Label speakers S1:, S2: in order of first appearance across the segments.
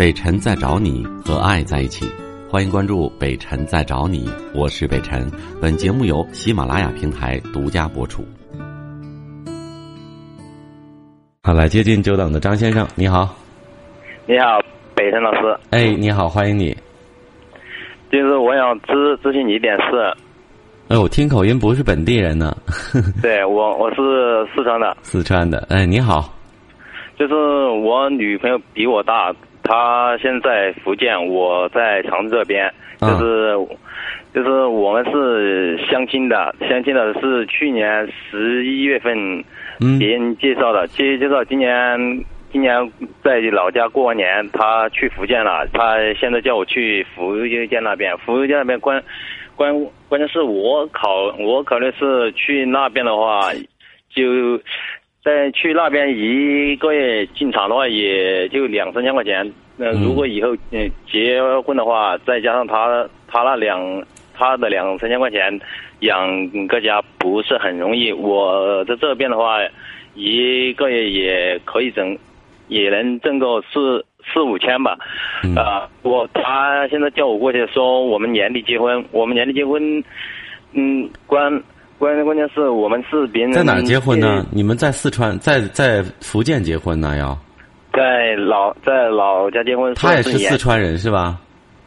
S1: 北辰在找你和爱在一起，欢迎关注北辰在找你，我是北辰。本节目由喜马拉雅平台独家播出。好，来接近久等的张先生，你好。
S2: 你好，北辰老师。
S1: 哎，你好，欢迎你。
S2: 就是我想咨咨询你一点事。
S1: 哎，我听口音不是本地人呢。
S2: 对我，我是四川的。
S1: 四川的，哎，你好。
S2: 就是我女朋友比我大。他现在福建，我在常州这边，就是，就是我们是相亲的，相亲的是去年十一月份，别人介绍的，介介绍今年今年在老家过完年，他去福建了，他现在叫我去福建那边，福建那边关关关键是我考我考虑是去那边的话，就。在去那边一个月进厂的话，也就两三千块钱。那如果以后嗯结婚的话，再加上他他那两他的两三千块钱，养个家不是很容易。我在这边的话，一个月也可以挣，也能挣个四四五千吧。啊，我他现在叫我过去说我们年底结婚，我们年底结婚，嗯，关。关键关键是我们是别人
S1: 在哪儿结婚呢？你们在四川，在在福建结婚呢？要
S2: 在老在老家结婚。
S1: 他也是四川人是吧？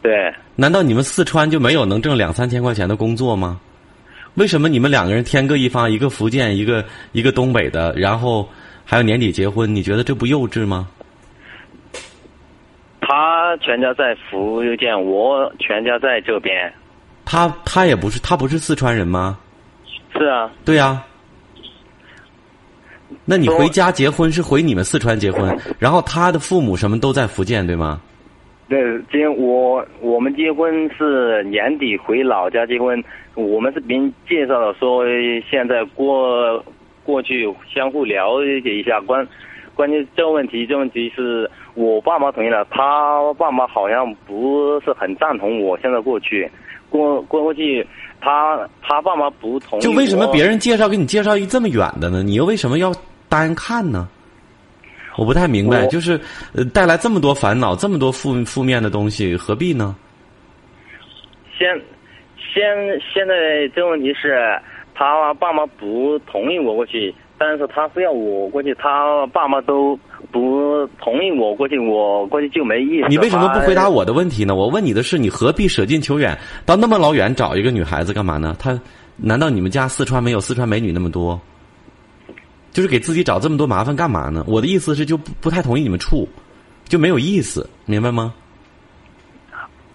S2: 对。
S1: 难道你们四川就没有能挣两三千块钱的工作吗？为什么你们两个人天各一方，一个福建，一个一个东北的，然后还要年底结婚？你觉得这不幼稚吗？
S2: 他全家在福建，我全家在这边。
S1: 他他也不是他不是四川人吗？
S2: 是啊，
S1: 对呀。那你回家结婚是回你们四川结婚，然后他的父母什么都在福建，对吗？
S2: 对，结我我们结婚是年底回老家结婚，我们是别人介绍的，说现在过过去相互了解一下。关关键这个问题，这问题是我爸妈同意了，他爸妈好像不是很赞同我现在过去过过过去。他他爸妈不同意。
S1: 就为什么别人介绍给你介绍一这么远的呢？你又为什么要单看呢？我不太明白，就是呃带来这么多烦恼，这么多负负面的东西，何必呢？
S2: 现现现在这问题是，他爸妈不同意我过去，但是他非要我过去，他爸妈都。不同意我过去，我过去就没意思。
S1: 你为什么不回答我的问题呢？我问你的是，你何必舍近求远，到那么老远找一个女孩子干嘛呢？她难道你们家四川没有四川美女那么多？就是给自己找这么多麻烦干嘛呢？我的意思是，就不不太同意你们处，就没有意思，明白吗？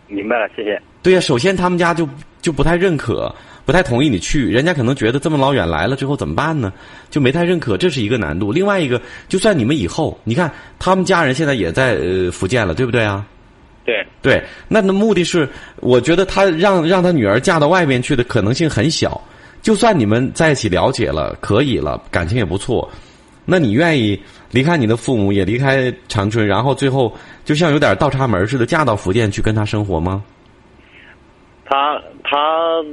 S2: 明白了，谢谢。
S1: 对呀，首先他们家就就不太认可。不太同意你去，人家可能觉得这么老远来了之后怎么办呢？就没太认可，这是一个难度。另外一个，就算你们以后，你看他们家人现在也在呃福建了，对不对啊？
S2: 对
S1: 对，那那目的是，我觉得他让让他女儿嫁到外面去的可能性很小。就算你们在一起了解了，可以了，感情也不错，那你愿意离开你的父母，也离开长春，然后最后就像有点倒插门似的嫁到福建去跟他生活吗？
S2: 他他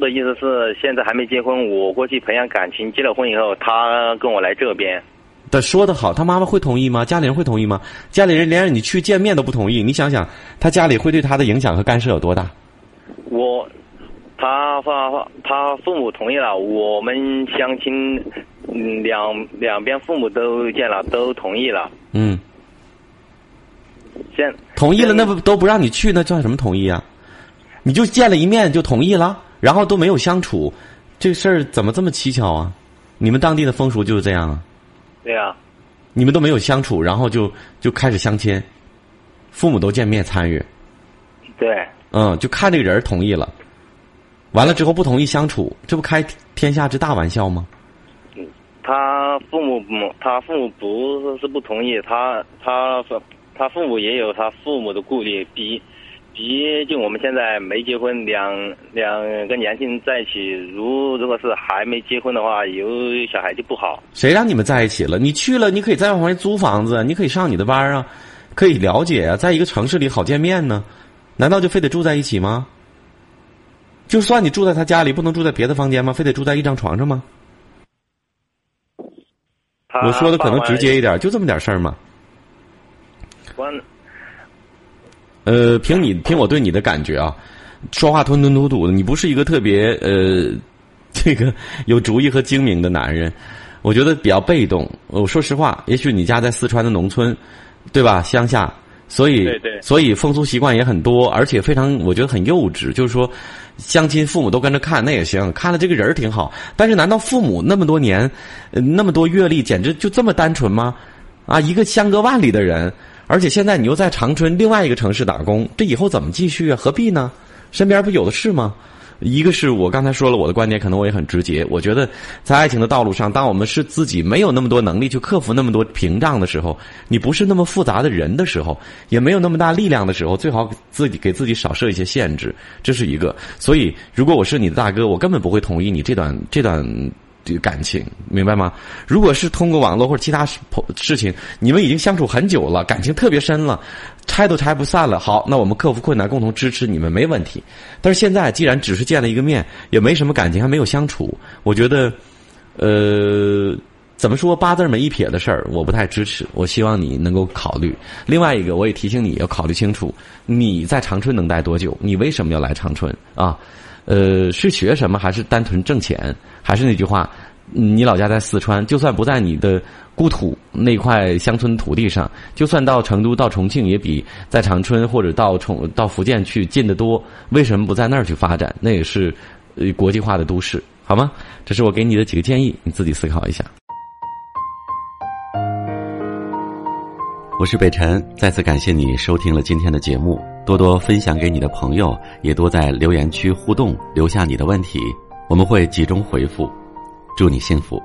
S2: 的意思是现在还没结婚，我过去培养感情，结了婚以后，他跟我来这边。
S1: 的说的好，他妈妈会同意吗？家里人会同意吗？家里人连让你去见面都不同意，你想想，他家里会对他的影响和干涉有多大？
S2: 我，他父他父母同意了，我们相亲，两两边父母都见了，都同意了。
S1: 嗯。
S2: 先
S1: 同意了，那不都不让你去，那叫什么同意啊？你就见了一面就同意了，然后都没有相处，这事儿怎么这么蹊跷啊？你们当地的风俗就是这样啊？
S2: 对呀。
S1: 你们都没有相处，然后就就开始相亲，父母都见面参与。
S2: 对。
S1: 嗯，就看这个人同意了，完了之后不同意相处，这不开天下之大玩笑吗？
S2: 他父母他父母不是不同意，他他他父母也有他父母的顾虑，比。毕竟我们现在没结婚，两两个年轻人在一起，如如果是还没结婚的话，有小孩就不好。
S1: 谁让你们在一起了？你去了，你可以在外面租房子，你可以上你的班啊，可以了解啊，在一个城市里好见面呢。难道就非得住在一起吗？就算你住在他家里，不能住在别的房间吗？非得住在一张床上吗？我说的可能直接一点，就这么点事儿吗？
S2: 关。
S1: 呃，凭你凭我对你的感觉啊，说话吞吞吐吐的，你不是一个特别呃，这个有主意和精明的男人。我觉得比较被动。我说实话，也许你家在四川的农村，对吧？乡下，所以所以风俗习惯也很多，而且非常我觉得很幼稚。就是说，相亲父母都跟着看，那也行，看了这个人挺好。但是，难道父母那么多年，那么多阅历，简直就这么单纯吗？啊，一个相隔万里的人，而且现在你又在长春另外一个城市打工，这以后怎么继续啊？何必呢？身边不有的是吗？一个是我刚才说了我的观点，可能我也很直接。我觉得在爱情的道路上，当我们是自己没有那么多能力去克服那么多屏障的时候，你不是那么复杂的人的时候，也没有那么大力量的时候，最好自己给自己少设一些限制，这是一个。所以，如果我是你的大哥，我根本不会同意你这段这段。这个感情明白吗？如果是通过网络或者其他事情，你们已经相处很久了，感情特别深了，拆都拆不散了。好，那我们克服困难，共同支持你们，没问题。但是现在既然只是见了一个面，也没什么感情，还没有相处，我觉得，呃，怎么说八字没一撇的事儿，我不太支持。我希望你能够考虑。另外一个，我也提醒你要考虑清楚，你在长春能待多久？你为什么要来长春啊？呃，是学什么，还是单纯挣钱？还是那句话，你老家在四川，就算不在你的故土那块乡村土地上，就算到成都、到重庆，也比在长春或者到重到福建去近得多。为什么不在那儿去发展？那也是呃国际化的都市，好吗？这是我给你的几个建议，你自己思考一下。我是北辰，再次感谢你收听了今天的节目。多多分享给你的朋友，也多在留言区互动，留下你的问题，我们会集中回复。祝你幸福。